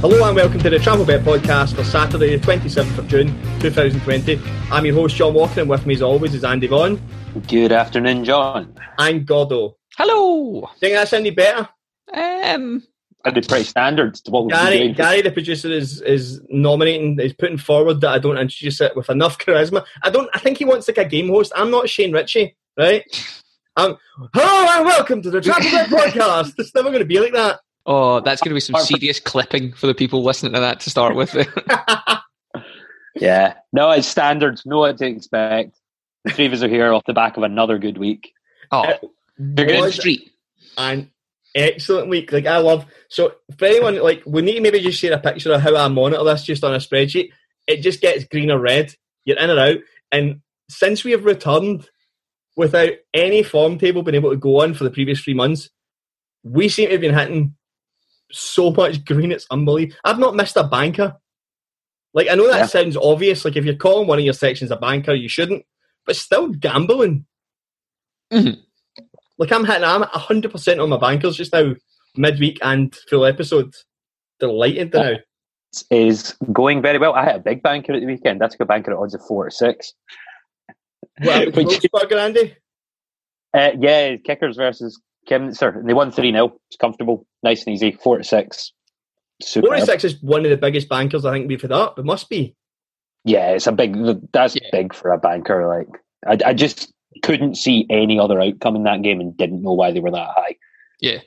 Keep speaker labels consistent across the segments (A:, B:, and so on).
A: Hello and welcome to the Travel Bet podcast for Saturday, the 27th of June 2020. I'm your host, John Walker, and with me as always is Andy Vaughan.
B: Good afternoon, John.
A: And Gordo.
C: Hello.
A: Think that's any better?
C: Um,
B: That'd be pretty standard to what we've
A: Gary,
B: doing.
A: Gary, the producer, is is nominating, is putting forward that I don't introduce it with enough charisma. I don't. I think he wants like a game host. I'm not Shane Ritchie, right? Um, hello and welcome to the Travel Bet podcast. It's never going to be like that.
C: Oh, that's going to be some serious clipping for the people listening to that to start with.
B: Yeah. No, it's standard. Know what to expect. The three of us are here off the back of another good week.
C: oh,
A: They're
C: good street.
A: an excellent week. Like I love. So for anyone, like we need to maybe just share a picture of how I monitor this just on a spreadsheet. It just gets green or red. You're in or out. And since we have returned without any form table being able to go on for the previous three months, we seem to have been hitting so much green. It's unbelievable. I've not missed a banker. Like I know that
B: Yeah.
A: sounds obvious. Like if you're calling one of your sections a banker, you shouldn't. But still gambling.
C: Mhm.
A: Like I'm hitting, I'm at hundred percent on my bankers just now, midweek and full episode. Delighted now.
B: Is going very well. I had a big banker at the weekend. That's a banker at odds of four to six.
A: What
B: Which-
A: Andy?
B: Uh, yeah, kickers versus Kimster. And they won 3 0. It's comfortable, nice and easy. Four to six. Super.
A: Forty six is one of the biggest bankers I think we've had up. It must be.
B: Yeah, it's a big. That's
C: Yeah.
B: big for a banker. Like I, I just couldn't see any other outcome in that game and didn't know why they were that high.
C: Yeah.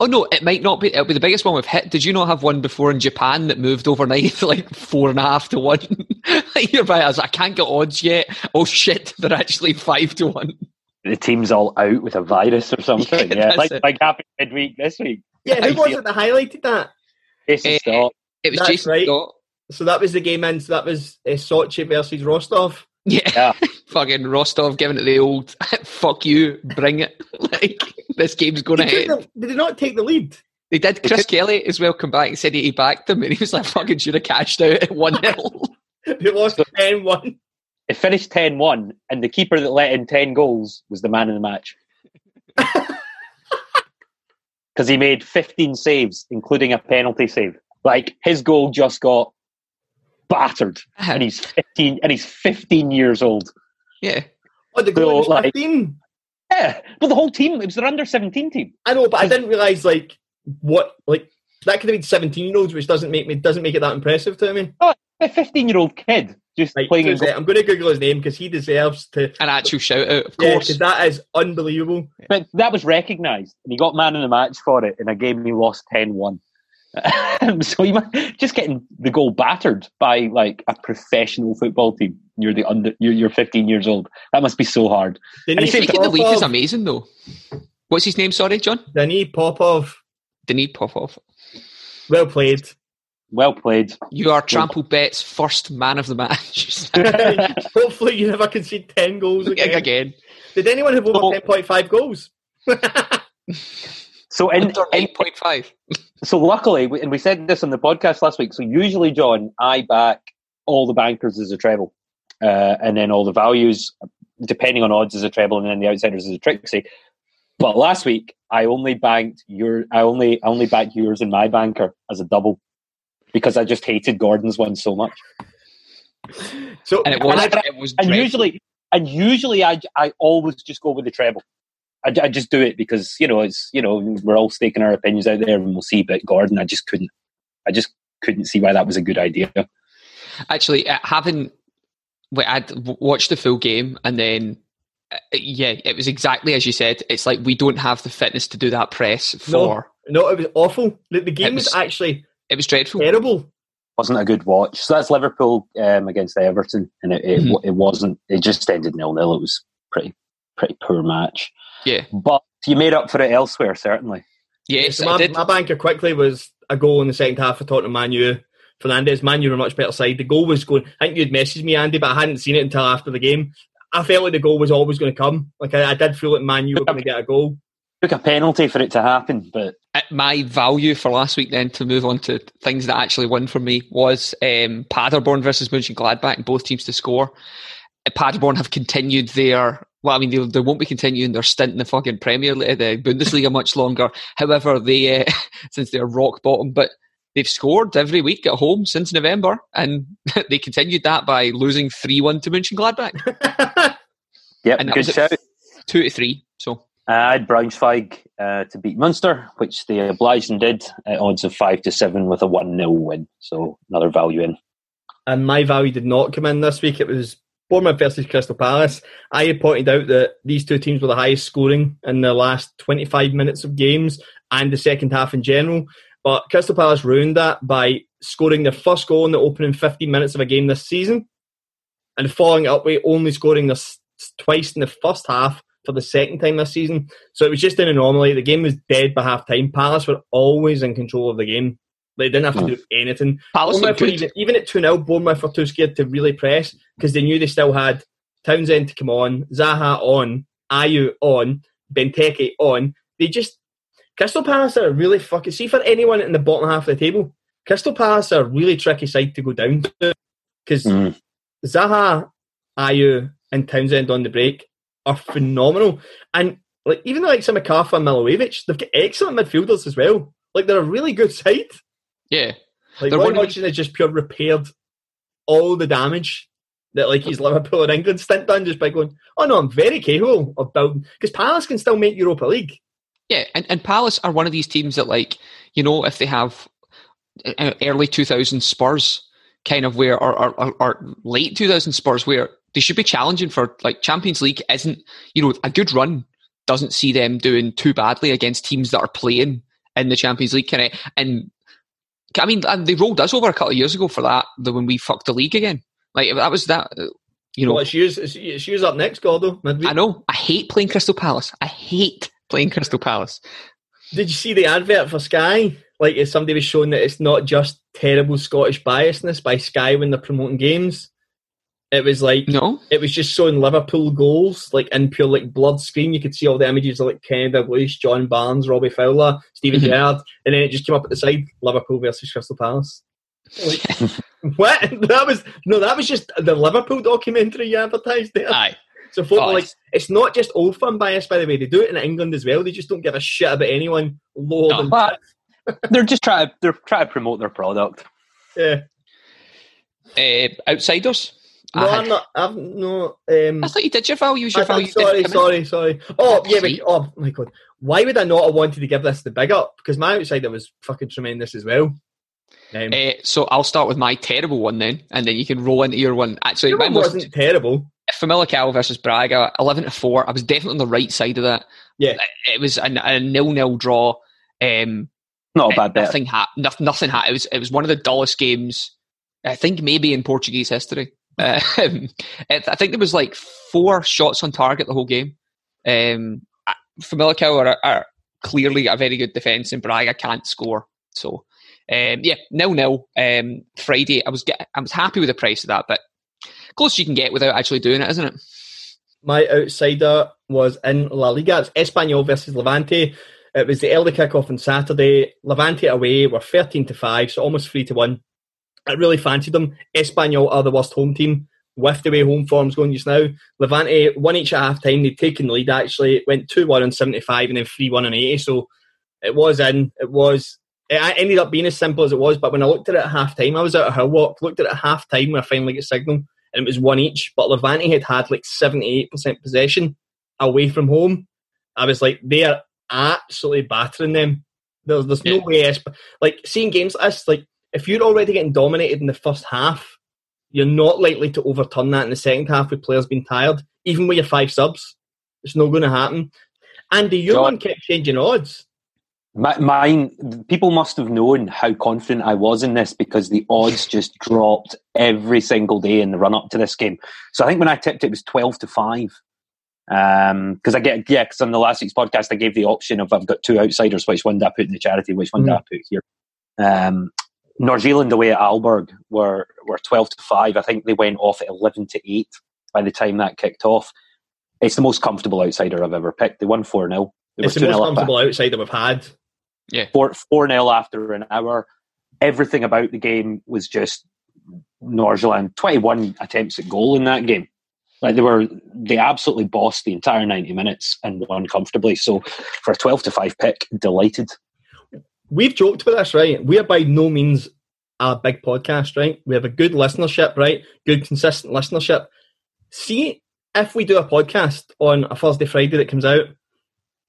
C: Oh no, it might not be. It'll be the biggest one we've hit. Did you not have one before in Japan that moved overnight to like four and a half to one? You're right. I was like, I can't get odds yet. Oh shit, they're actually five to one.
B: The team's all out with a virus or something.
C: Yeah,
B: Yeah, like
C: it.
B: like happened midweek this week.
A: Yeah, who
C: I
A: was
C: feel-
A: it that highlighted that?
B: Jason Stott.
C: It was
A: That's
C: Jason
A: right.
C: Scott.
A: So that was the game in. So that was uh, Sochi versus Rostov.
C: Yeah.
B: Yeah.
C: Fucking Rostov giving it the old fuck you, bring it. like this game's going
A: to
C: ahead.
A: they- did they not take the lead?
C: They did. Chris Kelly as well come back and said he backed them, and he was like, "Fucking should have cashed out at one 0
A: They lost 10 1.
B: It finished 10-1 and the keeper that let in 10 goals was the man in the match. Because he made 15 saves, including a penalty save. Like his goal just got battered. Uh-huh. And he's 15 and he's 15 years old.
C: Yeah,
A: Oh, the goal was
B: So, like-
A: 15.
B: Yeah. But the whole team, it was their under 17 team.
A: I know, but I didn't realise, like, what, like, that could have been 17 year olds, which doesn't make me, doesn't make it that impressive to me.
B: Oh, A 15 year old kid just
A: Like,
B: playing in
A: uh, I'm going to Google his name because he deserves to.
C: an actual shout out, of
A: Yeah,
C: course.
A: because that is unbelievable.
B: But that was recognised, and he got man in the match for it in a game he lost 10 1. so you might, just getting the goal battered by like a professional football team. You're the under, you're, you're 15 years old. That must be so hard.
A: Denis
B: he said-
C: Speaking the week is amazing though. What's his name? Sorry, John.
A: Denis Popov,
C: Denis Popov.
A: well played.
B: Well played.
C: You are Trample Bet's first man of the match.
A: Hopefully, you never concede 10 goals again.
C: Again,
A: Did anyone have over
B: Oh.
A: 10.5 goals?
B: So in,
C: under
B: in
C: eight point five.
B: so luckily, we- and we said this on the podcast last week. So usually, John, I back all the bankers as a treble, uh, and then all the values, depending on odds, as a treble, and then the outsiders as a Trixie. But last week, I only banked your, I only, I only backed yours and my banker as a double because I just hated Gordon's one so much.
A: So,
C: And it was,
A: and I-
C: it was
B: And
C: dreadful.
B: usually, and usually, I, I always just go with the treble. I, I just do it because you know it's you know we're all staking our opinions out there and we'll see. But Gordon, I just couldn't, I just couldn't see why that was a good idea.
C: actually uh, having wait, I'd watched the full game and then uh, yeah, it was exactly as you said. It's like we don't have the fitness to do that press for.
A: no, it was awful. The, the game was,
C: was-
A: actually
C: It was dreadful.
A: terrible.
B: wasn't a good watch. So that's Liverpool um, against Everton, and it, it,
C: Mhm.
B: it wasn't. It just ended nil nil. It was pretty pretty poor match.
C: Yeah.
B: But you made up for it elsewhere, certainly.
C: Yes,
A: So
C: I
A: my,
C: did.
A: my banker quickly was a goal in the second half for Tottenham Manu. Fernandes, Manu were a much better side. The goal was going. I think you'd messaged me, Andy, but I hadn't seen it until after the game. I felt like the goal was always going to come. Like I, I did feel like Manu were going to get a goal.
B: Took a penalty for it to happen, but
C: my value for last week then to move on to things that actually won for me was um, Paderborn versus Mönchengladbach, both teams to score. Paderborn have continued their well, I mean, they, they won't be continuing their stint in the fucking Premier League, the Bundesliga much longer. However, they uh, since they're rock bottom, but they've scored every week at home since November, and they continued that by losing three one to Mönchengladbach,
B: yep,
C: and that
B: good
C: was
B: shout.
C: two to three. So
B: Uh, I had Braunschweig uh, to beat Munster, which they obliged and did at odds of five to seven with a one 0 win. So another value in.
A: and my value did not come in this week. It was Bournemouth versus Crystal Palace. I had pointed out that these two teams were the highest scoring in the last 25 minutes of games and the second half in general. But Crystal Palace ruined that by scoring their first goal in the opening 15 minutes of a game this season and following it up with only scoring this twice in the first half for the second time this season. So it was just an anomaly. The game was dead by half time. Palace were always in control of the game. They didn't have to
B: Mm.
A: do anything.
C: Palace
A: were even, even at 2 0, Bournemouth were too scared to really press because they knew they still had Townsend to come on, Zaha on, Ayew on, Benteke on. They just. Crystal Palace are really fucking. See, for anyone in the bottom half of the table, Crystal Palace are a really tricky side to go down to because
B: Mm.
A: Zaha, Ayew, and Townsend on the break are phenomenal. And like even though like some McCarthy and Milivojević, they've got excellent midfielders as well. Like they're a really good side.
C: yeah,
A: Like
C: They're
A: Roy Hodgson has just pure repaired all the damage that like his Liverpool and England stint done just by going, oh no, I'm very capable of building because Palace can still make Europa League.
C: Yeah, and, and Palace are one of these teams that, like, you know, if they have uh, early 2000 Spurs kind of where, or, or, or late 2000 Spurs where they should be challenging for, like, Champions League isn't, you know, a good run doesn't see them doing too badly against teams that are playing in the Champions League. Kind of, and I mean, and they rolled us over a couple of years ago for that, the when we fucked the league again. Like, that was that, uh, you know,
A: well, it's yours, it's, it's yours up next, Gordo. midweek.
C: I know, I hate playing Crystal Palace. I hate playing Crystal Palace.
A: Did you see the advert for Sky? Like, if somebody was showing that it's not just terrible Scottish biasness by Sky when they're promoting games. It was like
C: No?
A: it was just showing Liverpool goals, like in pure like blood screen. You could see all the images of like Kenny Dalglish, John Barnes, Robbie Fowler, Steven
C: Mhm.
A: Gerrard, and then it just came up at the side: Liverpool versus Crystal Palace. Like, what? That was no, that was just the Liverpool documentary you advertised there.
C: Aye.
A: So folk
C: Oh,
A: like,
C: it's-
A: not just old firm bias, by the way. They do it in England as well. They just don't give a shit about anyone lower
C: No.
A: than
B: they're just trying to they're trying to promote their product.
A: yeah.
C: Uh, outsiders.
A: No,
C: I, had-
A: I'm not. I've no. Um,
C: I thought you did your values. Your
A: I thought-
C: values
A: sorry,
C: didn't come in.
A: sorry, sorry. Oh, yeah, but, oh my god. Why would I not have wanted to give this the big up? Because my outsider was fucking tremendous as well. Um,
C: Uh, so I'll start with my terrible one then, and then you can roll into your one. Actually,
A: your
C: mine
A: one
C: was
A: wasn't terrible.
C: Famalicão versus Braga, eleven to four. I was definitely on the right side of that.
A: Yeah.
C: it was a, a nil-nil draw. Um,
B: Not a bad bet.
C: nothing happened. no- nothing ha- It was it was one of the dullest games. I think maybe in Portuguese history. Um, it, I think there was like four shots on target the whole game. Um, Famalicão are, are clearly a very good defence, and Braga can't score. So, um, yeah, nil nil. Um, Friday, I was get, I was happy with the price of that, but close you can get without actually doing it, isn't it?
A: My outsider was in La Liga. It's Espanyol versus Levante. It was the early kick-off on Saturday. Levante away were 13 to 5, so almost 3 to 1. I really fancied them. Espanyol are the worst home team with the way home form's going just now. Levante won each at half time. They'd taken the lead actually. It went 2 1 on 75 and then 3 1 on 80. So it was in. It was. It ended up being as simple as it was. But when I looked at it at half time, I was out of Hill Walk, looked at it at half time when I finally got signal, and it was one each. But Levante had had like 78% possession away from home. I was like, they are absolutely battering them. There's, there's no way. Esp- like seeing games like this, like if you're already getting dominated in the first half, you're not likely to overturn that in the second half with players being tired, even with your five subs. It's not going to happen. Andy, your
B: John-
A: one kept changing odds.
B: My, mine, people must have known how confident I was in this because the odds just dropped every single day in the run up to this game. So I think when I tipped it, it was 12 to 5. Because um, I get, yeah, because on the last week's podcast, I gave the option of I've got two outsiders, which one do I put in the charity, which one mm. do I put here? Um, North Zealand away at Aalborg were, were 12 to 5. I think they went off at 11 to 8 by the time that kicked off. It's the most comfortable outsider I've ever picked. They won 4 0.
A: It's the most comfortable outsider we've had.
C: Yeah.
B: 4 4 0 after an hour. Everything about the game was just Nordsjælland. 21 attempts at goal in that game. Like they were, they absolutely bossed the entire 90 minutes and won comfortably. So for a 12 to 5 pick, delighted.
A: We've joked about this, right? We are by no means a big podcast, right? We have a good listenership, right? Good, consistent listenership. See if we do a podcast on a Thursday, Friday that comes out,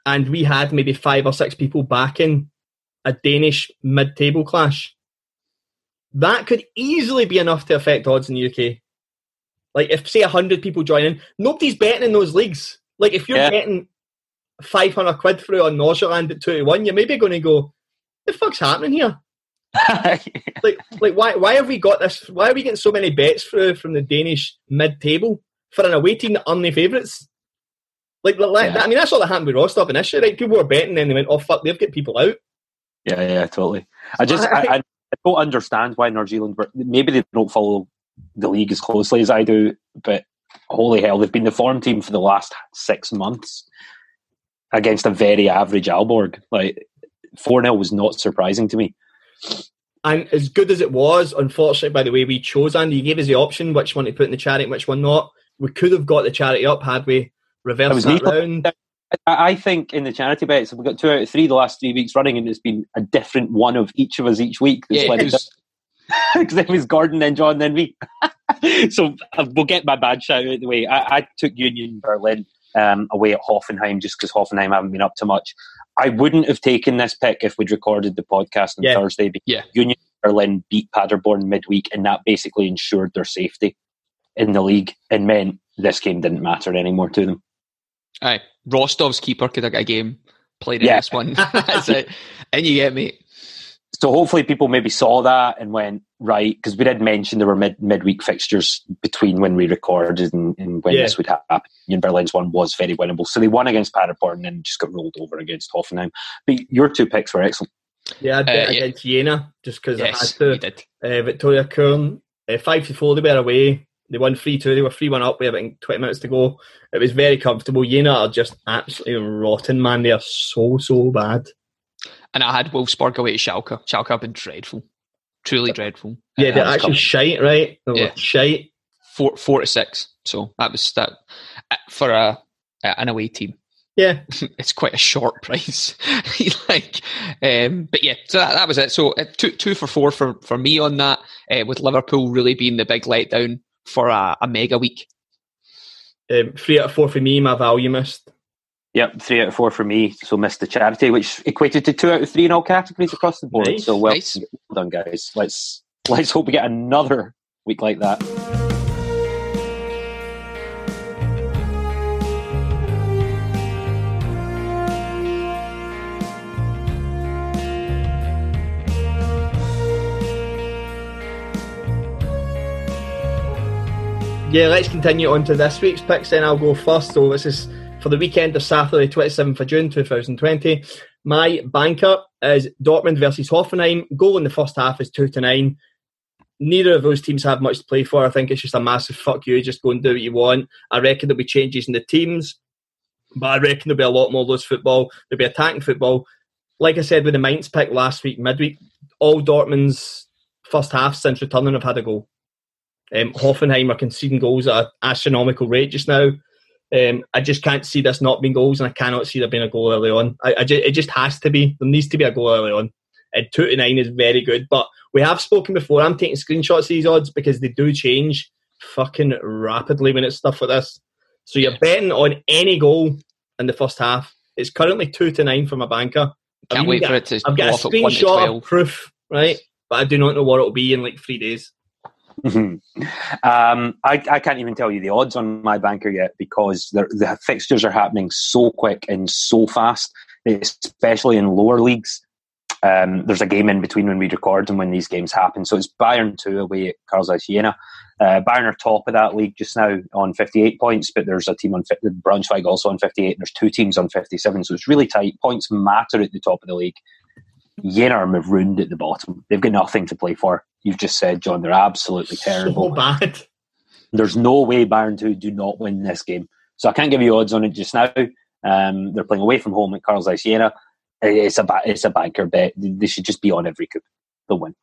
A: and we had maybe five or six people backing a Danish mid table clash, that could easily be enough to affect odds in the UK. Like if say hundred people join in, nobody's betting in those leagues. Like if you're yeah. getting five hundred quid through on Nordsjælland at two to one, you're maybe going to go, "The fuck's happening here?" like, like why? Why have we got this? Why are we getting so many bets through from the Danish mid table for an away team that aren't the favourites? Like, like yeah. I mean, that's all that happened with Rostov initially. Right? People were betting, and they went, "Oh fuck, they've got people out."
B: Yeah, yeah, totally. I just, I, I, I don't understand why New Zealand. Maybe they don't follow the league as closely as I do, but holy hell, they've been the form team for the last six months against a very average Aalborg. Like four 0 was not surprising to me.
A: And as good as it was, unfortunately, by the way we chose Andy, you gave us the option which one to put in the charity, which one not. We could have got the charity up had we reversed that round.
B: I think in the charity bets, we've got two out of three the last three weeks running, and it's been a different one of each of us each week.
C: That's yeah,
B: because it was Gordon, then John, then me. so uh, we'll get my bad shout out the way. I, I took Union Berlin um, away at Hoffenheim just because Hoffenheim haven't been up to much. I wouldn't have taken this pick if we'd recorded the podcast on yeah. Thursday. Because
C: yeah.
B: Union Berlin beat Paderborn midweek, and that basically ensured their safety in the league and meant this game didn't matter anymore to them.
C: Aye, Rostov's keeper could have got a game played in yeah. this one. That's it. And you get me.
B: So hopefully people maybe saw that and went right because we did mention there were mid midweek fixtures between when we recorded and, and when yeah. this would happen. Union Berlin's one was very winnable, so they won against Paderborn and then just got rolled over against Hoffenheim. But your two picks were excellent.
A: Yeah, I bet uh, against yeah. Jena just because yes, I had to. Uh, Viktoria Köln, uh, five to four, they were away. They won three two. They were three one up. We have twenty minutes to go. It was very comfortable. Jena are just absolutely rotten, man. They are so so bad.
C: And I had Wolfsburg away to Schalke. Schalke have been dreadful, truly dreadful.
A: Yeah, they're actually coming. shite, right? They yeah. shite.
C: Four, four to six. So that was that uh, for a an away team.
A: Yeah,
C: it's quite a short price. like, um, but yeah, so that, that was it. So uh, two two for four for for me on that. Uh, with Liverpool really being the big letdown for a, a mega week.
A: Um, three out of four for me. My value missed.
B: Yep, three out of four for me. So missed the charity, which equated to two out of three in all categories across the board. Nice, so well, nice. well done, guys. Let's let's hope we get another week like that.
A: Yeah, let's continue on to this week's picks. Then I'll go first. So this is for the weekend of Saturday, 27th of June 2020. My banker is Dortmund versus Hoffenheim. Goal in the first half is 2 to 9. Neither of those teams have much to play for. I think it's just a massive fuck you. Just go and do what you want. I reckon there'll be changes in the teams, but I reckon there'll be a lot more loose football. There'll be attacking football. Like I said with the Mainz pick last week, midweek, all Dortmund's first half since returning have had a goal. Um, Hoffenheim are conceding goals at an astronomical rate just now. Um, I just can't see this not being goals, and I cannot see there being a goal early on. I, I just, it just has to be. There needs to be a goal early on. And two to nine is very good, but we have spoken before. I'm taking screenshots of these odds because they do change fucking rapidly when it's stuff like this. So you're betting on any goal in the first half. It's currently two to nine from a banker.
C: Can't I've wait got, for it to.
A: I've got a screenshot of proof, right? But I do not know what it'll be in like three days.
B: Um, I, I, can't even tell you the odds on my banker yet because the fixtures are happening so quick and so fast. especially in lower leagues. Um, there's a game in between when we record and when these games happen. So it's Bayern 2 away at Carl Zeiss Jena. Uh, Bayern are top of that league just now on 58 points, but there's a team on Braunschweig also on 58, and there's two teams on 57. So it's really tight. Points matter at the top of the league. Jena are marooned at the bottom. They've got nothing to play for. You've just said, John, they're absolutely terrible.
A: So bad.
B: There's no way Bayern 2 do not win this game. So I can't give you odds on it just now. Um, they're playing away from home at Carl Zeiss Jena. It's a, it's a banker bet. They should just be on every coup. They'll win.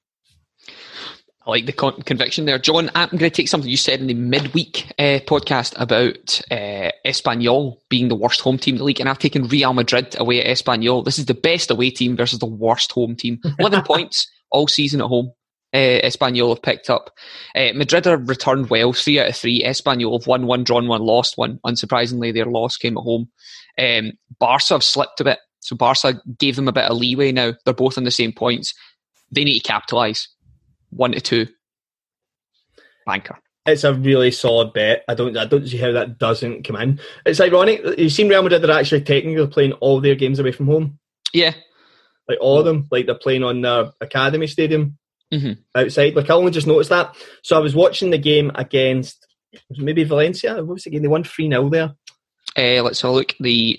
C: I like the con- conviction there. John, I'm going to take something you said in the midweek uh, podcast about uh, Espanyol being the worst home team in the league, and I've taken Real Madrid away at Espanyol. This is the best away team versus the worst home team. 11 points all season at home. Uh, Espanyol have picked up. Uh, Madrid have returned well, three out of three. Espanyol have won one, drawn one, lost one. Unsurprisingly, their loss came at home. Um, Barca have slipped a bit, so Barca gave them a bit of leeway now. They're both on the same points. They need to capitalise one to two. Banker.
A: It's a really solid bet. I don't I don't see how that doesn't come in. It's ironic. You've seen Real Madrid, they're actually technically playing all their games away from home.
C: Yeah.
A: Like all of them. Like they're playing on their academy stadium
C: mm-hmm.
A: outside. Like I only just noticed that. So I was watching the game against maybe Valencia. What was the game? They won 3 0 there.
C: Uh, let's have a look. The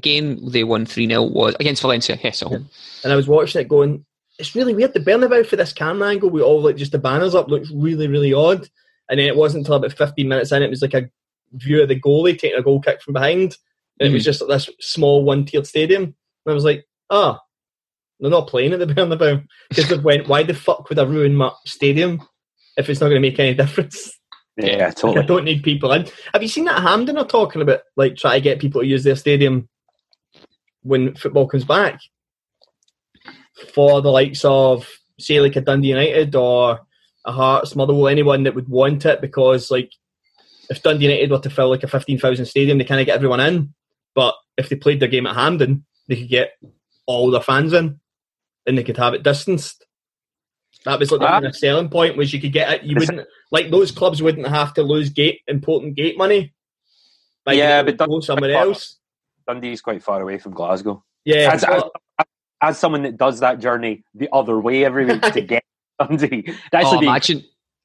C: game they won 3 0 was against Valencia, yes, at home.
A: And I was watching it going, it's really weird. The Bernabeu for this camera angle with all like just the banners up looks really, really odd. And then it wasn't until about 15 minutes in, it was like a view of the goalie taking a goal kick from behind. And mm-hmm. it was just like this small one tiered stadium. And I was like, oh, they're not playing at the Bernabeu. Because they went, why the fuck would I ruin my stadium if it's not going to make any difference?
B: Yeah, totally.
A: I don't need people in. Have you seen that Hampden are talking about, like, try to get people to use their stadium when football comes back? For the likes of say like a Dundee United or a Hearts, Motherwell, anyone that would want it because like if Dundee United were to fill like a fifteen thousand stadium, they kind of get everyone in. But if they played their game at Hampden, they could get all their fans in, and they could have it distanced. That was like the ah. selling point was you could get it. You wouldn't like those clubs wouldn't have to lose gate important gate money.
B: yeah, but Dundee
A: somewhere else.
B: Dundee's quite far away from Glasgow.
A: Yeah,
B: as someone that does that journey the other way every week to get Dundee,
C: that's oh, imagine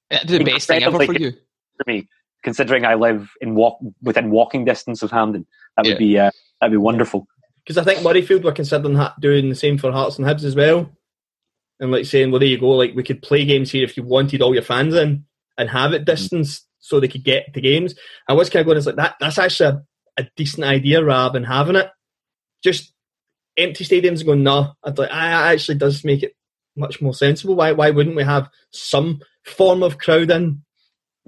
C: the best thing ever for you.
B: For me, considering I live in walk within walking distance of Hampden, that would yeah. be uh, that'd be wonderful.
A: Because I think Murrayfield were considering doing the same for Hearts and Hibs as well, and like saying, well, there you go, like we could play games here if you wanted all your fans in and have it distanced mm-hmm. so they could get to games. I was kind of going is like that. That's actually a, a decent idea rather than having it. Just empty stadiums going, no, I'd like, I actually does make it much more sensible. Why why wouldn't we have some form of crowd in?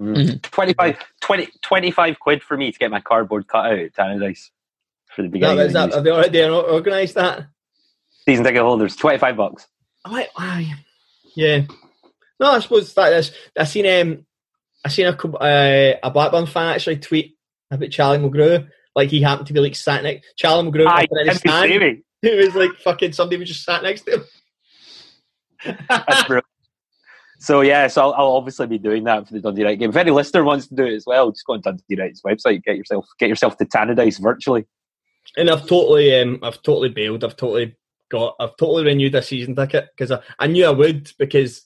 B: Mm. 25, 20, 25 quid for me to get my cardboard cut out at Tannadice for the beginning.
A: That, that, have they already organised that?
B: Season ticket holders, 25 bucks.
A: I, I, yeah. No, I suppose that is. I seen um, I seen a uh, a Blackburn fan actually tweet about Charlie Mulgrew. Like he happened to be like sat next Charlie Mulgrew
B: Aye, in his stand.
A: it was like fucking somebody was just sat next to him.
B: That's brilliant. So yeah, so I'll, I'll, obviously be doing that for the Dundee United game. If any listener wants to do it as well, just go on Dundee United's website, get yourself get yourself to Tannadice virtually.
A: And I've totally, um, I've totally bailed. I've totally got, I've totally renewed a season ticket because I, I knew I would because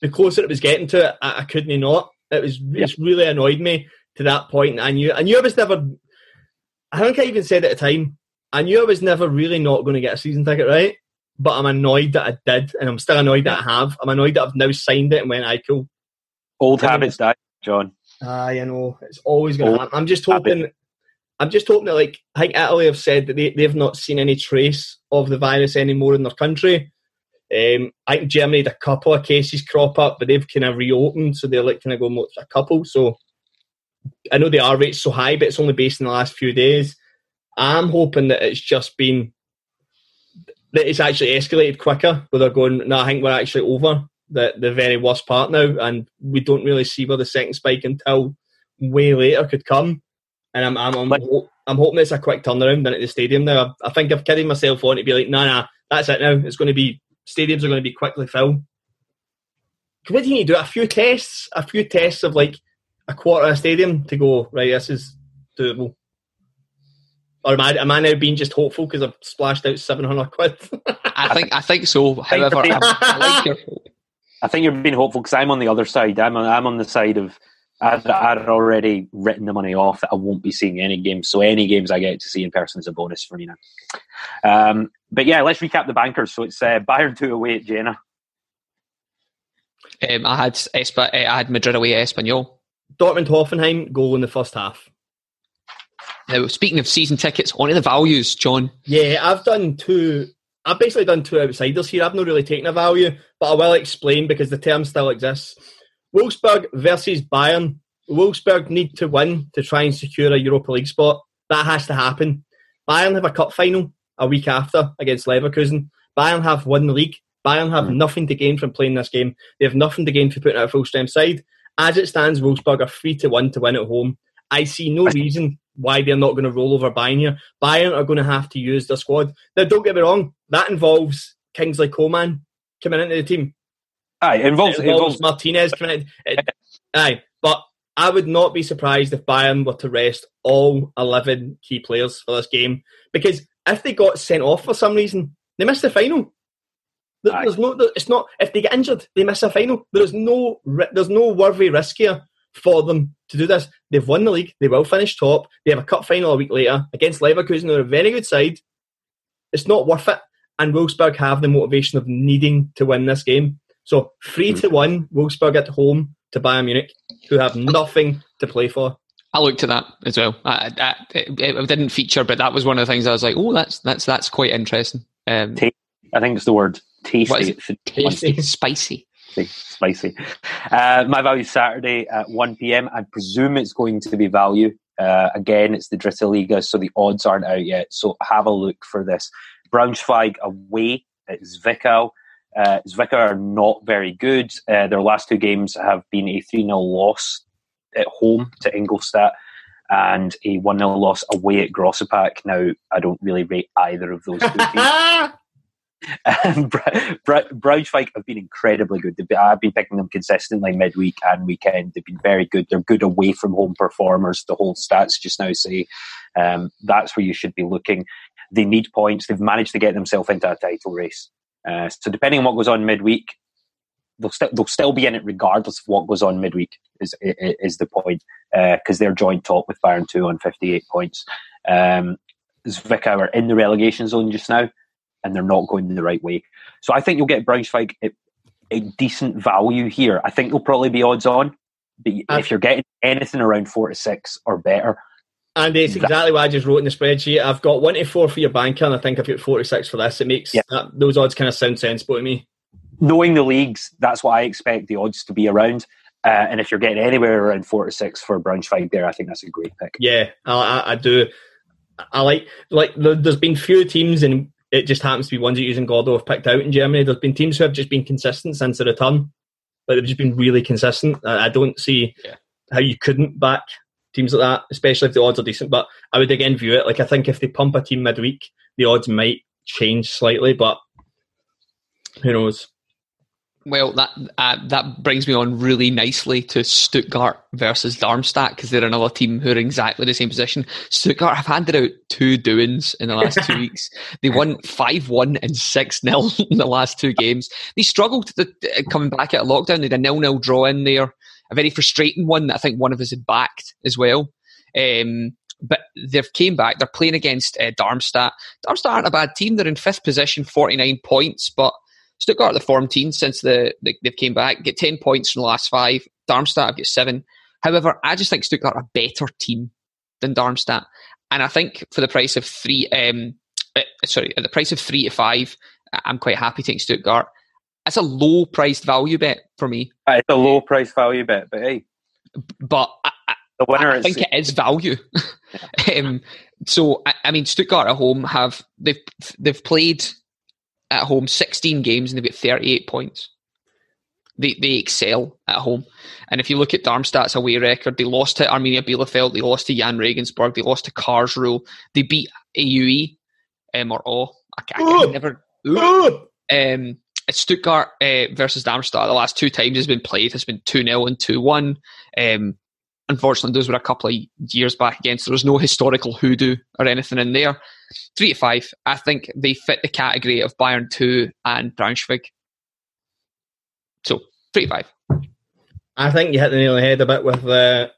A: the closer it was getting to it, I, I couldn't not. It was, yeah. it's really annoyed me to that point. I knew, I knew I was never. I think I even said at the time I knew I was never really not going to get a season ticket, right? But I'm annoyed that I did, and I'm still annoyed that I have. I'm annoyed that I've now signed it and went, I cool.
B: Old habits die, John.
A: Ah, you know, it's always going to happen. I'm just hoping. Habit. I'm just hoping that, like, I think Italy have said that they, they've not seen any trace of the virus anymore in their country. Um, I think Germany had a couple of cases crop up, but they've kind of reopened, so they're like kind of going a couple. So I know the R rate's so high, but it's only based in the last few days. I'm hoping that it's just been that it's actually escalated quicker, where they're going, no, I think we're actually over the the very worst part now, and we don't really see where the second spike until way later could come. And I'm I'm I'm, I'm hoping it's a quick turnaround then at the stadium now. I, I think I've kidding myself on to be like, no, nah, no, nah, that's it now. It's going to be stadiums are going to be quickly filled. What do you need to do? A few tests, a few tests of like a quarter of a stadium to go right. This is doable. Or am I, am I now being just hopeful because I've splashed out 700 quid?
C: I think I think so. However, I, I like your.
B: I think you're being hopeful because I'm on the other side. I'm on, I'm on the side of I'd, I'd already written the money off that I won't be seeing any games. So any games I get to see in person is a bonus for me now. Um, but yeah, let's recap the bankers. So it's uh, Bayern two away at Jena.
C: Um, I had Espa, I had Madrid away at Espanyol.
A: Dortmund Hoffenheim goal in the first half.
C: Now, speaking of season tickets, on to the values, John.
A: Yeah, I've done two. I've basically done two outsiders here. I've not really taken a value, but I will explain because the term still exists. Wolfsburg versus Bayern. Wolfsburg need to win to try and secure a Europa League spot. That has to happen. Bayern have a cup final a week after against Leverkusen. Bayern have won the league. Bayern have mm. nothing to gain from playing this game. They have nothing to gain from putting out a full strength side. As it stands, Wolfsburg are three to one to win at home. I see no reason why they're not going to roll over Bayern here. Bayern are going to have to use their squad. Now, don't get me wrong, that involves Kingsley Coman coming into the team.
B: Aye, it involves,
A: it involves, involves Martinez coming in. It, aye, but I would not be surprised if Bayern were to rest all 11 key players for this game because if they got sent off for some reason, they missed the final. There's no, it's not if they get injured, they miss a final. There's no, there's no worthy risk here for them to do this. They've won the league. They will finish top. They have a cup final a week later against Leverkusen. They're a very good side. It's not worth it. And Wolfsburg have the motivation of needing to win this game. So three to one, Wolfsburg at home to Bayern Munich, who have nothing to play for.
C: I looked at that as well. I, I, it, it, didn't feature, but that was one of the things I was like, "Oh, that's that's that's quite interesting." Um,
B: I think it's the word tasty.
C: tasty, spicy
B: spicy. Uh, my value Saturday at 1 p.m. I presume it's going to be value. Uh, again, it's the Dritte Liga, so the odds aren't out yet. So have a look for this. Braunschweig away at Zwickau. Uh, Zwickau are not very good. Uh, their last two games have been a 3 0 loss at home to Ingolstadt and a 1 0 loss away at Grossaspach. Now, I don't really rate either of those two teams. And Braunschweig have been incredibly good. I've been picking them consistently midweek and weekend. They've been very good. They're good away from home performers. The whole stats just now say um, that's where you should be looking. They need points. They've managed to get themselves into a title race. Uh, so depending on what goes on midweek, they'll still they'll still be in it regardless of what goes on midweek. Is is the point because uh, they're joint top with Bayern two on fifty eight points. Um, Zwickau are in the relegation zone just now and they're not going the right way. So I think you'll get Braunschweig at a decent value here. I think they'll probably be odds on, but if you're getting anything around four to six or better.
A: And it's exactly what I just wrote in the spreadsheet. I've got one to four for your banker, and I think I've got four to six for this. It makes yeah. that, those odds kind of sound sensible to me.
B: Knowing the leagues, that's what I expect the odds to be around. Uh, and if you're getting anywhere around four to six for Braunschweig there, I think that's a great pick.
A: Yeah, I, I, I do. I like like there's been few teams in it just happens to be ones that using Gordo have picked out in Germany. There's been teams who have just been consistent since the return. Like they've just been really consistent. I don't see yeah. how you couldn't back teams like that, especially if the odds are decent. But I would again view it like I think if they pump a team midweek, the odds might change slightly, but who knows?
C: Well, that uh, that brings me on really nicely to Stuttgart versus Darmstadt because they're another team who are exactly the same position. Stuttgart have handed out two doings in the last two weeks. They won five one and six 0 in the last two games. They struggled to, uh, coming back out of lockdown. They had a nil nil draw in there, a very frustrating one that I think one of us had backed as well. Um, but they've came back. They're playing against uh, Darmstadt. Darmstadt aren't a bad team. They're in fifth position, forty nine points, but Stuttgart, are the form team since the, the, they've came back, get 10 points from the last five. Darmstadt have got seven. However, I just think Stuttgart are a better team than Darmstadt. And I think for the price of three, um, uh, sorry, at the price of three to five, I'm quite happy taking Stuttgart. It's a low priced value bet for me.
B: Uh, it's a low price value bet, but hey.
C: But I, the winner I, I think it is value. um, so I, I, mean, Stuttgart at home have they've they've played at home 16 games and they've got 38 points. They, they excel at home. And if you look at Darmstadt's away record, they lost to Arminia Bielefeld, they lost to Jahn Regensburg, they lost to Karlsruhe, they beat AUE, um, or I, I, I never. Um, Stuttgart uh, versus Darmstadt, the last two times has been played has been 2 0 and 2 1. Um, unfortunately, those were a couple of years back again, so there's no historical hoodoo or anything in there. Three to five, I think they fit the category of Bayern 2 and Braunschweig. So, three to five.
A: I think you hit the nail on the head a bit with the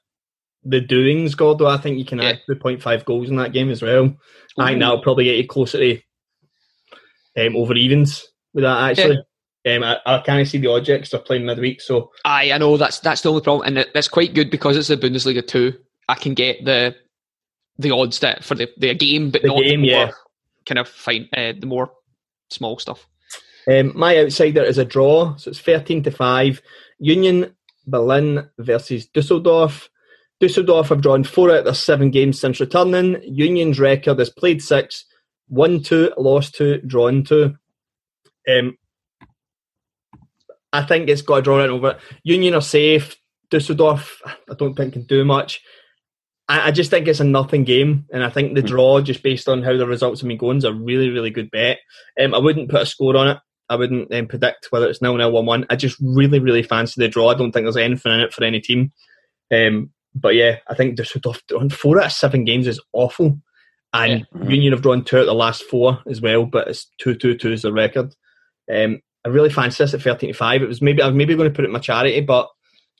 A: the doings, Gordo. I think you can add
C: Yeah.
A: 2.5 goals in that game as well. I think that'll probably get you closer to um, over evens with that, actually. Um, I, I kind of see the objects they're playing midweek, so
C: Aye, I know that's that's the only problem, and it, that's quite good because it's the Bundesliga two. I can get the the odds that for the, the game, but
A: The
C: not
A: game,
C: the more
A: yeah.
C: kind of fine, uh, the more small stuff.
A: Um, my outsider is a draw, so it's 13 to 5. Union Berlin versus Dusseldorf. Dusseldorf have drawn four out of their seven games since returning. Union's record is played six, won two, lost two, drawn two. Um, I think it's got a draw it over. Union are safe. Dusseldorf, I don't think can do much. I, I just think it's a nothing game, and I think the draw, just based on how the results have been going, is a really, really good bet. Um, I wouldn't put a score on it. I wouldn't um, predict whether it's nil nil one one. I just really, really fancy the draw. I don't think there's anything in it for any team. Um, but yeah, I think Dusseldorf on four out of seven games is awful, and Union have drawn two out of the last four as well. But it's 2 2 2 is the record. Um, I really fancy this at thirteen to five. It was maybe I was maybe going to put it in my charity, but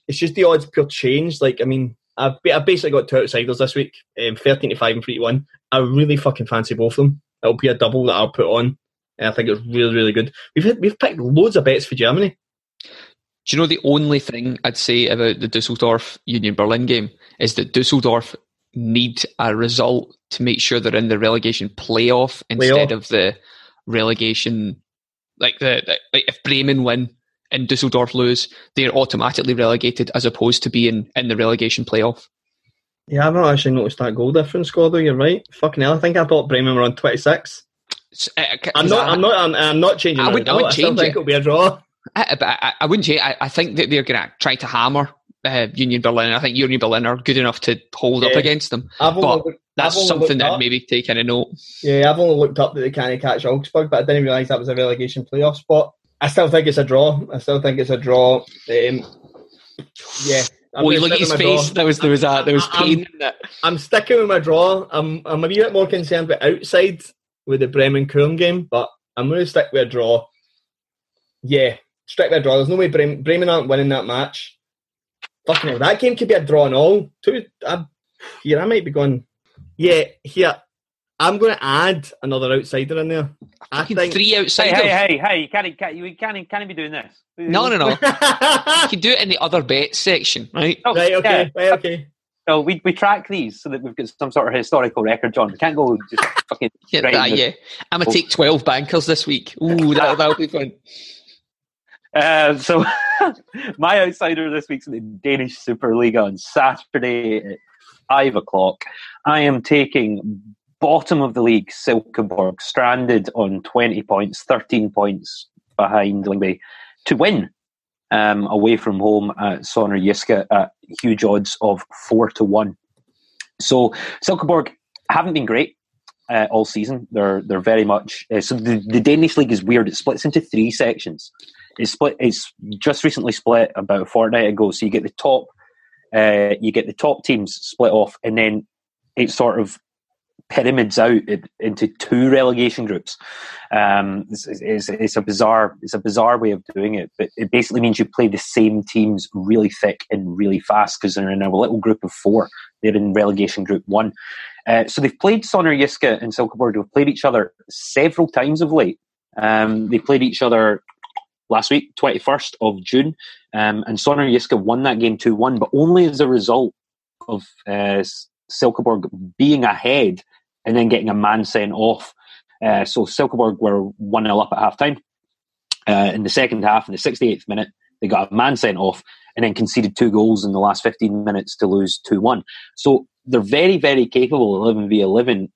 A: it's just the odds pure change. Like I mean, I've, I've basically got two outsiders this week, um, thirteen to five and three to one. I really fucking fancy both of them. It'll be a double that I'll put on, and I think it's really really good. We've had, we've picked loads of bets for Germany.
C: Do you know the only thing I'd say about the Dusseldorf Union Berlin game is that Dusseldorf need a result to make sure they're in the relegation playoff instead
A: Playoff.
C: of the relegation. Like the, the like if Bremen win and Dusseldorf lose, they're automatically relegated as opposed to being in the relegation playoff.
A: Yeah, I've not actually noticed that goal difference, Gordo. You're right. Fucking hell, I think I thought Bremen were on twenty six.
C: S- uh,
A: I'm not.
C: I-
A: I'm not. I'm, I'm not changing.
C: I wouldn't- I wouldn't change
A: think
C: it.
A: it'll be a draw.
C: I, but I, I wouldn't say. I, I think that they're going to try to hammer uh, Union Berlin. I think Union Berlin are good enough to hold up against them.
A: I've
C: But
A: looked-
C: That's something that maybe take in a note.
A: Yeah, I've only looked up that they can't catch Augsburg, but I didn't realise that was a relegation playoff spot. I still think it's a draw. I still think it's a draw. Um, yeah. I'm
C: Oh, you look at his face. There was there was a, there was
A: I'm-
C: pain in.
A: I'm sticking with my draw. I'm I'm a wee bit more concerned with outside with the Bremen Köln game, but I'm going to stick with a draw. Yeah, stick with a draw. There's no way Bremen, Bremen aren't winning that match. Fucking hell, that game could be a draw and all. Two, I, here I might be going. Yeah, here I'm going to add another outsider in there. I
C: Fucking
A: think
C: three
B: Hey,
C: outsiders.
B: hey, hey, hey! You can't, can't you can't, can't be doing this.
C: No, no, no. you can do it in the other bets section, right?
B: Oh,
A: right, okay,
B: yeah.
A: right, okay.
B: So we, we track these so that we've got some sort of historical record, John. We can't go just fucking
C: Yeah,
B: right.
C: that,
B: the-
C: yeah. I'm gonna take twelve bankers this week. Ooh, that'll, that'll be fun.
B: Uh, so my outsider this week's in the Danish Superliga on Saturday at five o'clock. I am taking bottom of the league Silkeborg, stranded on twenty points, thirteen points behind Lyngby, to win um, away from home at Sønderjyske at huge odds of four to one. So Silkeborg haven't been great uh, all season. They're they're very much uh, so. The, the Danish league is weird. It splits into three sections. It's split. It's just recently split about a fortnight ago. So you get the top, uh, you get the top teams split off, and then it sort of pyramids out into two relegation groups. Um, it's, it's, it's a bizarre, it's a bizarre way of doing it, but it basically means you play the same teams really thick and really fast because they're in a little group of four. They're in relegation group one. Uh, so they've played Sønderjyske and Silkeborg They've played each other several times of late. Um, they played each other last week, 21st of June, um, and Sønderjyske won that game 2 1, but only as a result of uh, Silkeborg being ahead and then getting a man sent off. Uh, so Silkeborg were 1 0 up at half time. Uh, in the second half, in the 68th minute, they got a man sent off and then conceded two goals in the last 15 minutes to lose 2 1. So they're very, very capable, 11 v 11,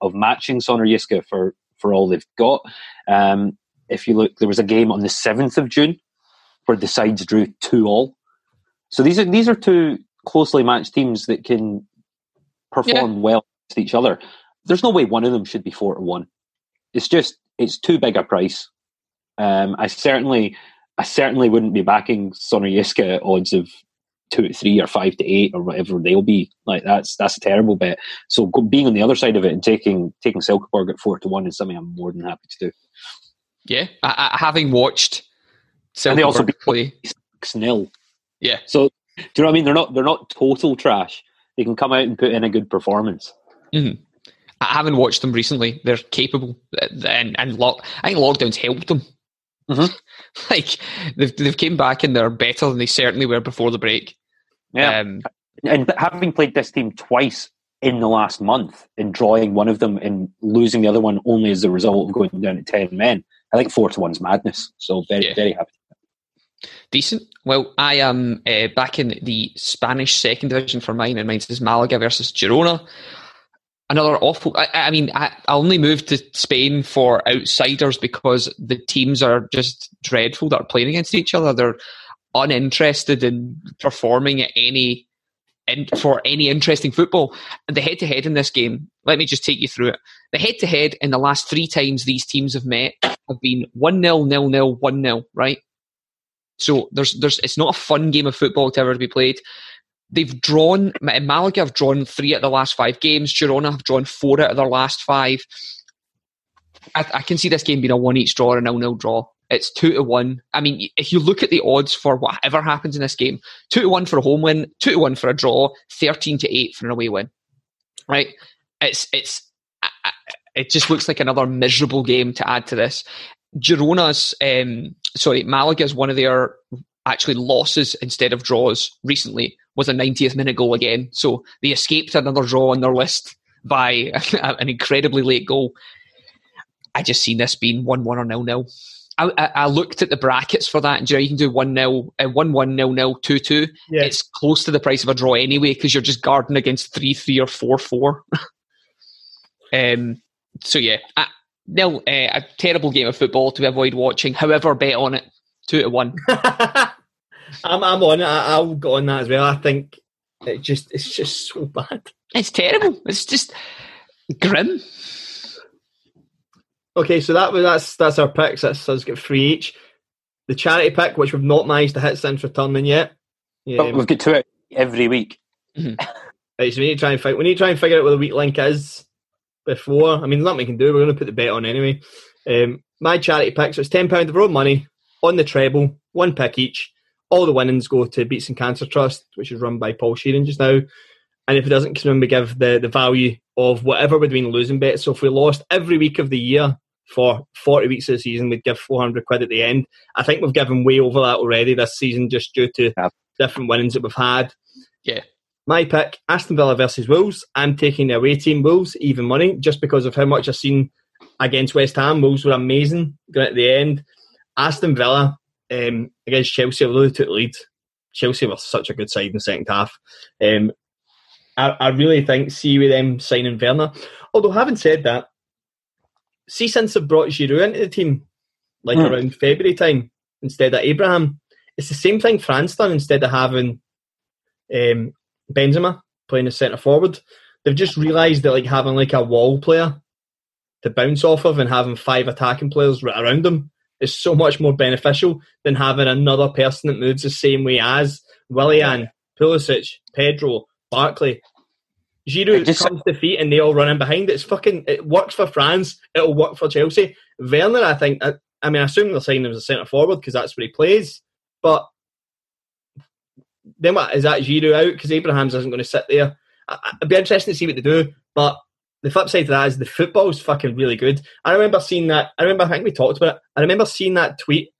B: of matching Sønderjyske for, for all they've got. Um, if you look, there was a game on the 7th of June where the sides drew 2 all. So these are, these are two closely matched teams that can perform well against each other. There's no way one of them should be 4 to 1. It's just, it's too big a price. Um, I certainly, I certainly wouldn't be backing Yiska at odds of two to three or five to eight or whatever they'll be. Like that's that's a terrible bet. So go, being on the other side of it and taking taking Silkeborg at four to one is something I'm more than happy to do.
C: Yeah, I, I, having watched
B: and they also play six nil.
C: Yeah.
B: So do you know what I mean? They're not they're not total trash. They can come out and put in a good performance.
C: Mm-hmm. I haven't watched them recently. They're capable, and and lock. I think lockdowns helped them.
B: Mm-hmm.
C: like they've they've came back and they're better than they certainly were before the break.
B: Yeah, um, and having played this team twice in the last month and drawing one of them and losing the other one only as a result of going down to ten men, I think four to one's madness. So very yeah. very happy.
C: Decent. Well, I am uh, back in the Spanish second division for mine, and mine is Malaga versus Girona another awful. I, I mean, I, I, only moved to Spain for outsiders because the teams are just dreadful that are playing against each other. They're uninterested in performing at any in, for any interesting football. And the head to head in this game, let me just take you through it. The head to head in the last three times these teams have met have been 1 0, 0 0, 1 0, right? So there's there's it's not a fun game of football to ever be played. They've drawn, Malaga have drawn three out of the last five games. Girona have drawn four out of their last five. I, I can see this game being a one each draw or a nil nil draw. It's two to one. I mean, if you look at the odds for whatever happens in this game, two to one for a home win, two to one for a draw, thirteen to eight for an away win. Right? It's it's it just looks like another miserable game to add to this. Girona's um, sorry, Malaga's one of their actually losses instead of draws recently was a 90th minute goal again. So they escaped another draw on their list by an incredibly late goal. I just seen this being 1 1 or 0 0. I, I, looked at the brackets for that, and you, know, you can do 1 0, uh, 1 1 0 0 2 2. It's close to the price of a draw anyway because you're just guarding against 3 3 or 4 4. um, so, yeah, I, nil, uh, a terrible game of football to avoid watching. However, bet on it. 2 to 1.
A: I'm, I'm on it. I, will go on that as well. I think it just it's just so bad.
C: It's terrible. It's just grim.
A: Okay, so that was that's that's our picks. That's us get three each. The charity pick, which we've not managed to hit since returning yet.
B: Yeah, but we've got to it every week.
A: Mm-hmm. right, so we need to try and find. We need to try and figure out where the weak link is before. I mean, nothing we can do. We're going to put the bet on anyway. Um, my charity pick, so it's ten pound of our own money on the treble, one pick each all the winnings go to Beatson Cancer Trust, which is run by Paul Sheeran just now. And if it doesn't come in, we give the, the value of whatever we're doing losing bets. So if we lost every week of the year for 40 weeks of the season, we'd give 400 quid at the end. I think we've given way over that already this season just due to yeah. different winnings that we've had.
C: Yeah.
A: My pick, Aston Villa versus Wolves. I'm taking the away team Wolves, even money, just because of how much I've seen against West Ham. Wolves were amazing going at the end. Aston Villa, um, against Chelsea, although they took the lead, Chelsea were such a good side in the second half. Um, I, I, really think, see with them signing Werner. Although, having said that, see since they've brought Giroud into the team, like mm. around February time, instead of Abraham, it's the same thing France done instead of having um, Benzema playing as centre forward. They've just realised that like having like a wall player to bounce off of and having five attacking players right around them is so much more beneficial than having another person that moves the same way as Willian, Pulisic, Pedro, Barkley. Giroud just, comes to feet and they all run in behind. It's fucking. It works for France. It'll work for Chelsea. Werner, I think. I, I mean, I assume they're signing him as a centre forward because that's where he plays. But then what is that Giroud out because Abraham's isn't going to sit there. I, it'd be interesting to see what they do. But the flip side to that is the football's fucking really good. I remember seeing that. I remember, I think we talked about it. I remember seeing that tweet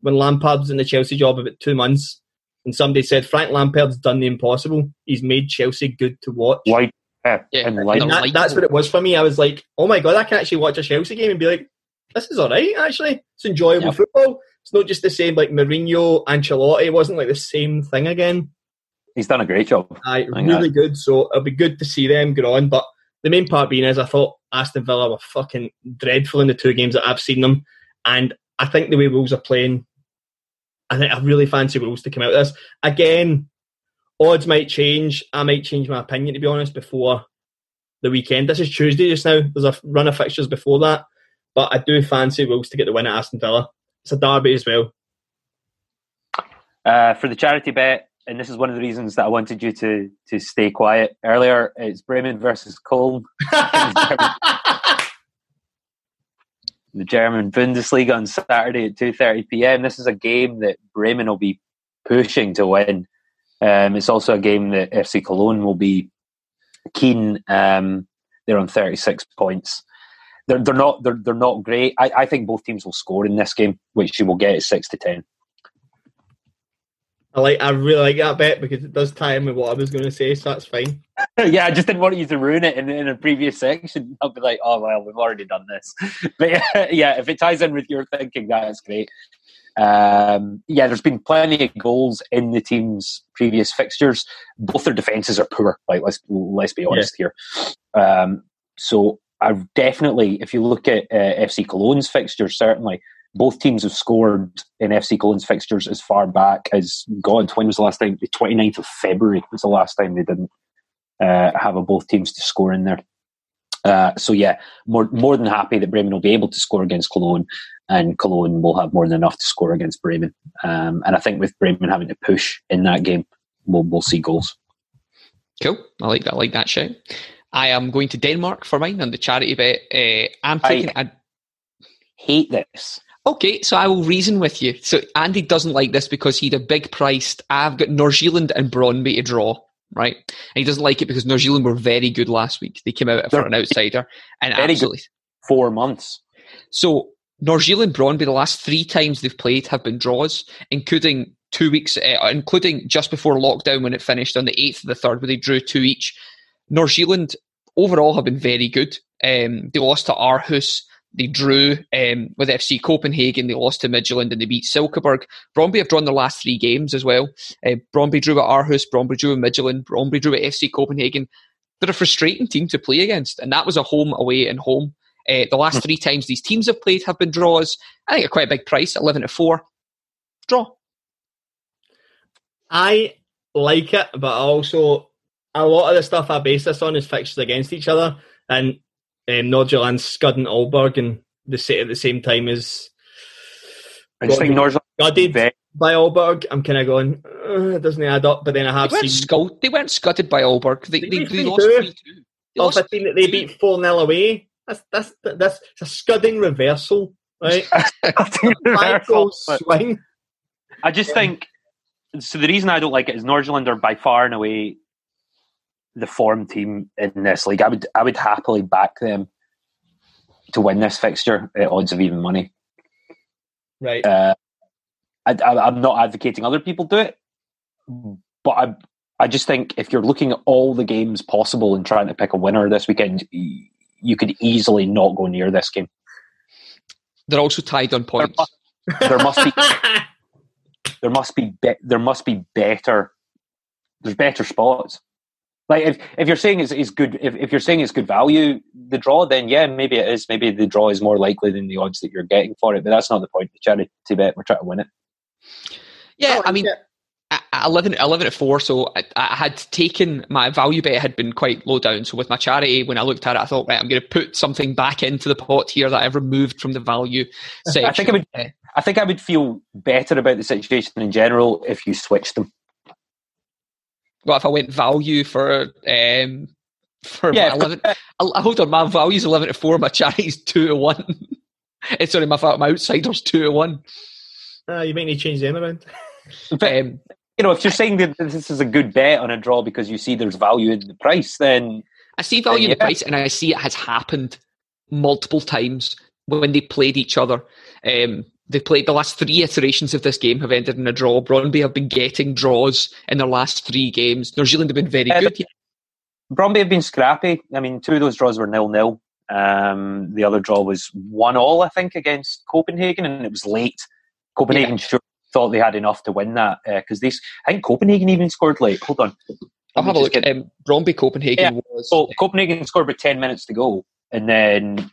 A: when Lampard was in the Chelsea job about two months, and somebody said Frank Lampard's done the impossible. He's made Chelsea good to watch.
B: White, yeah, and,
A: and that, that's what it was for me. I was like, oh my god, I can actually watch a Chelsea game and be like, this is all right. Actually, it's enjoyable football. It's not just the same like Mourinho, Ancelotti. It wasn't like the same thing again.
B: He's done a great job.
A: I really good. So it'll be good to see them get on, but the main part being is I thought Aston Villa were fucking dreadful in the two games that I've seen them, and I think the way Wolves are playing, I think I really fancy Wolves to come out of this again. Odds might change. I might change my opinion to be honest before the weekend. This is Tuesday just now. There's a run of fixtures before that, but I do fancy Wolves to get the win at Aston Villa. It's a derby as well.
B: Uh, for the charity bet, and this is one of the reasons that I wanted you to to stay quiet earlier. It's Bremen versus Cologne. the German Bundesliga on Saturday at 2:30 p.m. This is a game that Bremen will be pushing to win. Um, it's also a game that FC Cologne will be keen. Um, they're on 36 points. They're, they're not they're, they're not great. I, I think both teams will score in this game, which you will get at six to ten.
A: I like. I really like that bet because it does tie in with what I was going to say, so that's fine.
B: yeah, I just didn't want you to ruin it in, in a previous section. I'll be like, oh well, we've already done this. But yeah, yeah, if it ties in with your thinking, that's great. Um, yeah, there's been plenty of goals in the team's previous fixtures. Both their defenses are poor. Like let's let's be honest yeah. here. Um, so I definitely, if you look at uh, FC Cologne's fixtures, certainly both teams have scored in FC Cologne's fixtures as far back as God. When was the last time? The 29th of February was the last time they didn't uh, have a both teams to score in there. Uh, so yeah, more more than happy that Bremen will be able to score against Cologne, and Cologne will have more than enough to score against Bremen. Um, and I think with Bremen having to push in that game, we'll we'll see goals.
C: Cool, I like that. I like that shout. I am going to Denmark for mine on the charity bet. Uh, I'm taking.
B: I hate this.
C: Okay, so I will reason with you. So Andy doesn't like this because he'd a big priced. I've got Nordsjælland and Brøndby to draw right? And he doesn't like it because Nordsjælland were very good last week. They came out for an outsider and absolutely
B: good. four months.
C: So Nordsjælland Brøndby, the last three times they've played have been draws, including two weeks, uh, including just before lockdown when it finished on the eighth of the third, where they drew two each. Nordsjælland overall have been very good. Um, they lost to Aarhus they drew um, with FC Copenhagen. They lost to Midtjylland and they beat Silkeborg. Brøndby have drawn their last three games as well. Uh, Brøndby drew at Aarhus, Brøndby drew at Midtjylland, Brøndby drew at FC Copenhagen. They're a frustrating team to play against, and that was a home, away, and home. Uh, the last three times these teams have played have been draws. I think a quite a big price, eleven to four. Draw.
A: I like it, but also a lot of the stuff I base this on is fixtures against each other, and um, Nordsjælland scudding Aalborg and the set at the same time as.
B: I just think
A: Nordsjælland by Aalborg. I'm kind of going, uh, it doesn't add up. But then I have
C: they
A: seen
C: weren't, they weren't scudded by Aalborg. They, they, they, they lost three two.
A: They a team that they beat four 0 away. That's that's that's it's a scudding reversal, right? Five goal swing.
B: I just yeah. think so. The reason I don't like it is Nordsjælland are by far and away the form team in this league. I would I would happily back them to win this fixture at odds of even money.
A: Right.
B: Uh, I, am not advocating other people do it, but I I just think if you're looking at all the games possible and trying to pick a winner this weekend, you could easily not go near this game.
C: They're also tied on points.
B: There, there must be there must be, be there must be better. There's better spots. Like if, if you're saying it's, it's good, if, if you're saying it's good value, the draw, then yeah, maybe it is. Maybe the draw is more likely than the odds that you're getting for it. But that's not the point. The charity bet, we're trying to win it.
C: Yeah, oh, I mean, I 11, 11 at four, so I, I, had taken my value bet had been quite low down. So with my charity, when I looked at it, I thought, right, I'm going to put something back into the pot here that I've removed from the value section.
B: I think I would, I think I would feel better about the situation in general if you switched them
C: well, if I went value for um, for yeah, eleven, I, hold on, my value's eleven to four, my charity's two to one. it's sorry, my my outsiders two to one.
A: Uh, you may need to change them around.
B: but, um, you know, if you're saying that this is a good bet on a draw because you see there's value in the price, then
C: I see value in the price, and I see it has happened multiple times when they played each other. Um, They've played the last three iterations of this game have ended in a draw. Brøndby have been getting draws in their last three games. Nordsjælland have been very uh, good.
B: Brøndby have been scrappy. I mean, two of those draws were nil nil. Um, the other draw was one all, I think, against Copenhagen, and it was late. Copenhagen yeah. sure thought they had enough to win that because uh, I think Copenhagen even scored late. Hold on,
C: I'll have a look. Get, um, Brøndby Copenhagen yeah. was.
B: So Copenhagen scored with ten minutes to go, and then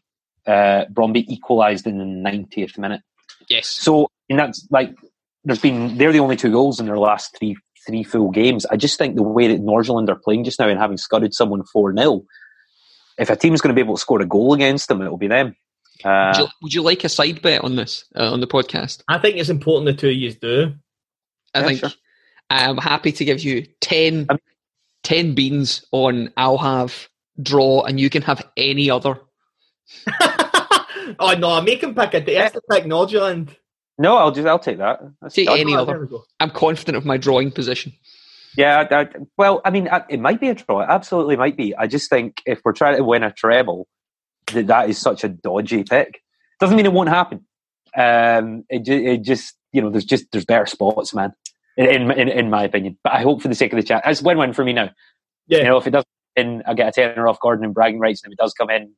B: uh, Brøndby equalised in the ninetieth minute.
C: Yes.
B: So, and that's like, there's been, they're the only two goals in their last three three full games. I just think the way that Nordsjælland are playing just now and having scudded someone 4 0, if a team's going to be able to score a goal against them, it'll be them.
C: Uh, would, you, would, you, like a side bet on this, uh, on the podcast?
A: I think it's important the two of you do.
C: I yeah, think. Sure. I'm happy to give you 10, 10 beans on I'll have draw and you can have any other.
A: oh no, I make him pick a day. That's the technology land.
B: No, I'll just I'll take that. That's
C: Take any
A: Oh,
C: other. I'm confident of my drawing position.
B: Yeah, I, I- well, I mean, I- it might be a draw. It absolutely might be. I just think if we're trying to win a treble, that that is such a dodgy pick. Doesn't mean it won't happen. Um, it, it just, you know, there's just there's better spots, man. In, in in my opinion, but I hope for the sake of the chat, it's win-win for me now.
A: Yeah.
B: You know, if it doesn't, in, I get a tenner off Gordon and bragging rights, and if it does come in,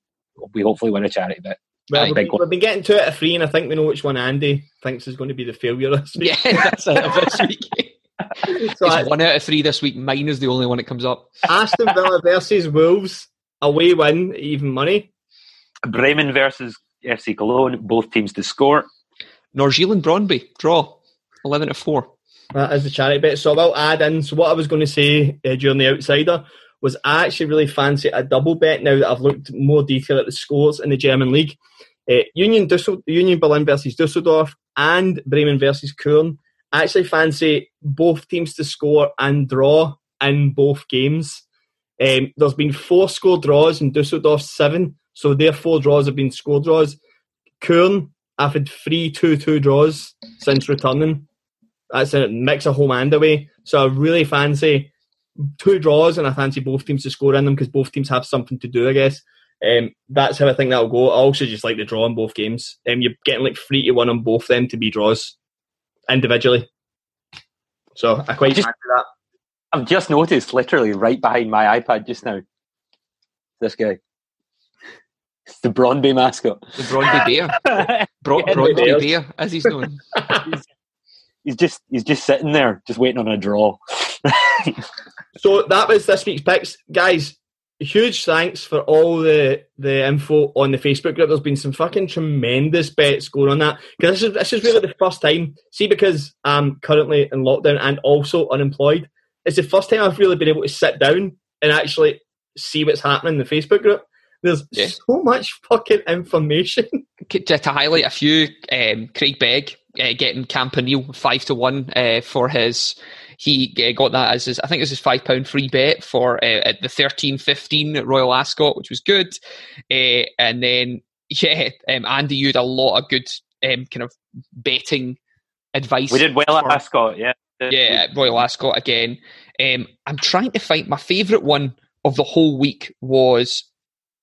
B: we hopefully win a charity bet.
A: Well, we've, been, we've been getting two out of three, and I think we know which one Andy thinks is going to be the failure this week.
C: Yeah, that's it of this week.
A: So
C: It's
A: that's
C: one out of three this week. Mine is the only one that comes up.
A: Aston Villa versus Wolves, away win, even money.
B: Bremen versus FC Cologne, both teams to score.
C: Nordsjælland Brondby, draw. 11 to 4.
A: That is the charity bit. So I will add in. So what I was going to say uh, during the outsider was I actually really fancy a double bet now that I've looked more detail at the scores in the German league. Uh, Union Dussel- Union Berlin versus Dusseldorf and Bremen versus Köln. I actually fancy both teams to score and draw in both games. Um, there's been four score draws in Dusseldorf, seven. So their four draws have been score draws. Köln, I've had three 2 2 draws since returning. That's a mix of home and away. So I really fancy two draws, and I fancy both teams to score in them because both teams have something to do, I guess. Um, that's how I think that'll go. I also just like the draw in both games. Um, you're getting like three to one on both them to be draws individually. So I quite
B: Just-
A: fancy that.
B: I've just noticed, literally right behind my iPad just now, this guy. It's the Brondby mascot.
C: The Brondby Bear. Bro-
B: Yeah,
C: Brondby
A: Bears.
C: Bear, as he's known.
B: he's just he's just sitting there, just waiting on a draw.
A: So that was this week's picks, guys. Huge thanks for all the the info on the Facebook group. There's been some fucking tremendous bets going on that because this is this is really the first time. See, because I'm currently in lockdown and also unemployed, it's the first time I've really been able to sit down and actually see what's happening in the Facebook group. There's
C: Yeah.
A: so much fucking information.
C: to, to highlight a few, um, Craig Begg uh, getting Campanelle five to one uh, for his. He uh, got that as his, I think it was his five pound free bet for uh, at the thirteen fifteen at Royal Ascot, which was good. Uh, and then yeah, um, Andy, you had a lot of good um, kind of betting advice.
B: we did well
C: for-
B: at Ascot, yeah.
C: yeah, Royal Ascot again. Um, I'm trying to find my favourite one of the whole week was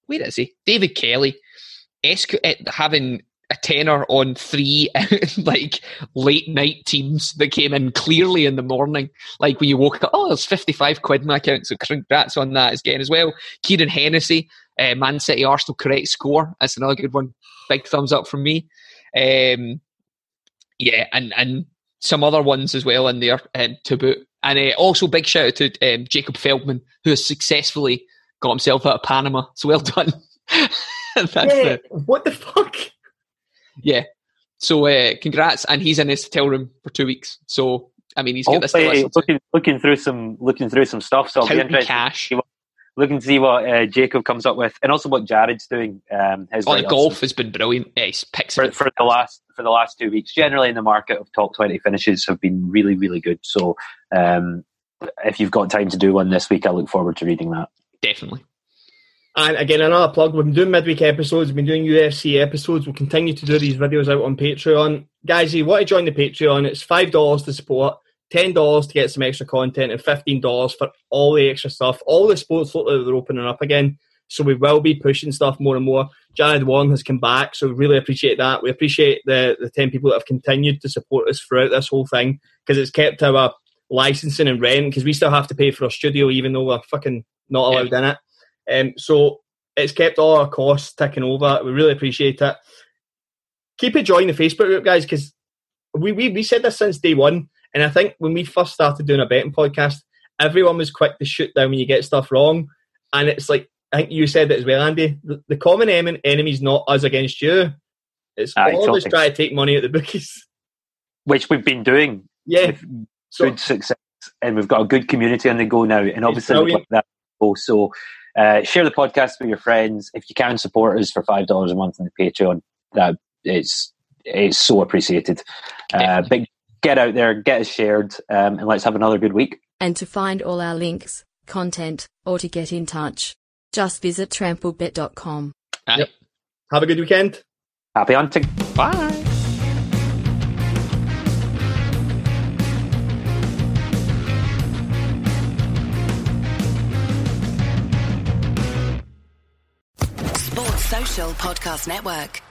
C: where is he? David Kelly, Esco, having a tenner on three like late night teams that came in clearly in the morning. Like when you woke up, oh, there's 55 quid in my account, so congrats on that again as well. Kieran Hennessy, uh, Man City Arsenal correct score. That's another good one. Big thumbs up from me. Um, yeah, and and some other ones as well in there um, to boot. And uh, also big shout out to um, Jacob Feldman, who has successfully got himself out of Panama. So well done. That's
A: yeah,
C: the,
A: what the fuck?
C: Yeah. So uh, congrats, and he's in his hotel room for two weeks. So I mean, he's got this
B: Hopefully,
C: to.
B: looking looking through some looking through some stuff. So I'll be interested.
C: cash.
B: Looking to see what uh, Jacob comes up with, and also what Jared's doing. Um, his
C: Oh, the golf has been brilliant. Yeah, he's picks
B: for, for the last for the last two weeks. Generally, in the market of top twenty finishes have been really really good. So, um, if you've got time to do one this week, I look forward to reading that.
C: Definitely.
A: And again, another plug. We've been doing midweek episodes. We've been doing UFC episodes. We'll continue to do these videos out on Patreon. Guys, if you want to join the Patreon, it's $5 to support, $10 to get some extra content, and $15 for all the extra stuff. All the sports look like they're opening up again. So we will be pushing stuff more and more. Jared Wong has come back, so we really appreciate that. We appreciate the, the 10 people that have continued to support us throughout this whole thing because it's kept our licensing and rent because we still have to pay for our studio even though we're fucking not allowed in it. Um, so it's kept all our costs ticking over. We really appreciate it. Keep enjoying the Facebook group, guys, because we, we we said this since day one, and I think when we first started doing a betting podcast, everyone was quick to shoot down when you get stuff wrong, and it's like I think you said it as well, Andy. The, the common em- enemy is not us against you. It's
B: Aye,
A: all of us
B: totally.
A: trying to take money at the bookies.
B: Which we've been doing
A: Yeah.
B: with
A: So
B: good success, and we've got a good community on the go now. And obviously, we've
A: brilliant.
B: got that. go. So, uh, share the podcast with your friends. If you can support us for five dollars a month on the Patreon, that it's it's so appreciated. Uh,
C: Definitely.
B: big get out there, get us shared, um, and let's have another good week.
D: And to find all our links, content, or to get in touch, just visit tramplebit.com.
C: Aye.
A: Yep. Have a good weekend.
B: Happy hunting.
C: Bye.
E: Podcast Network.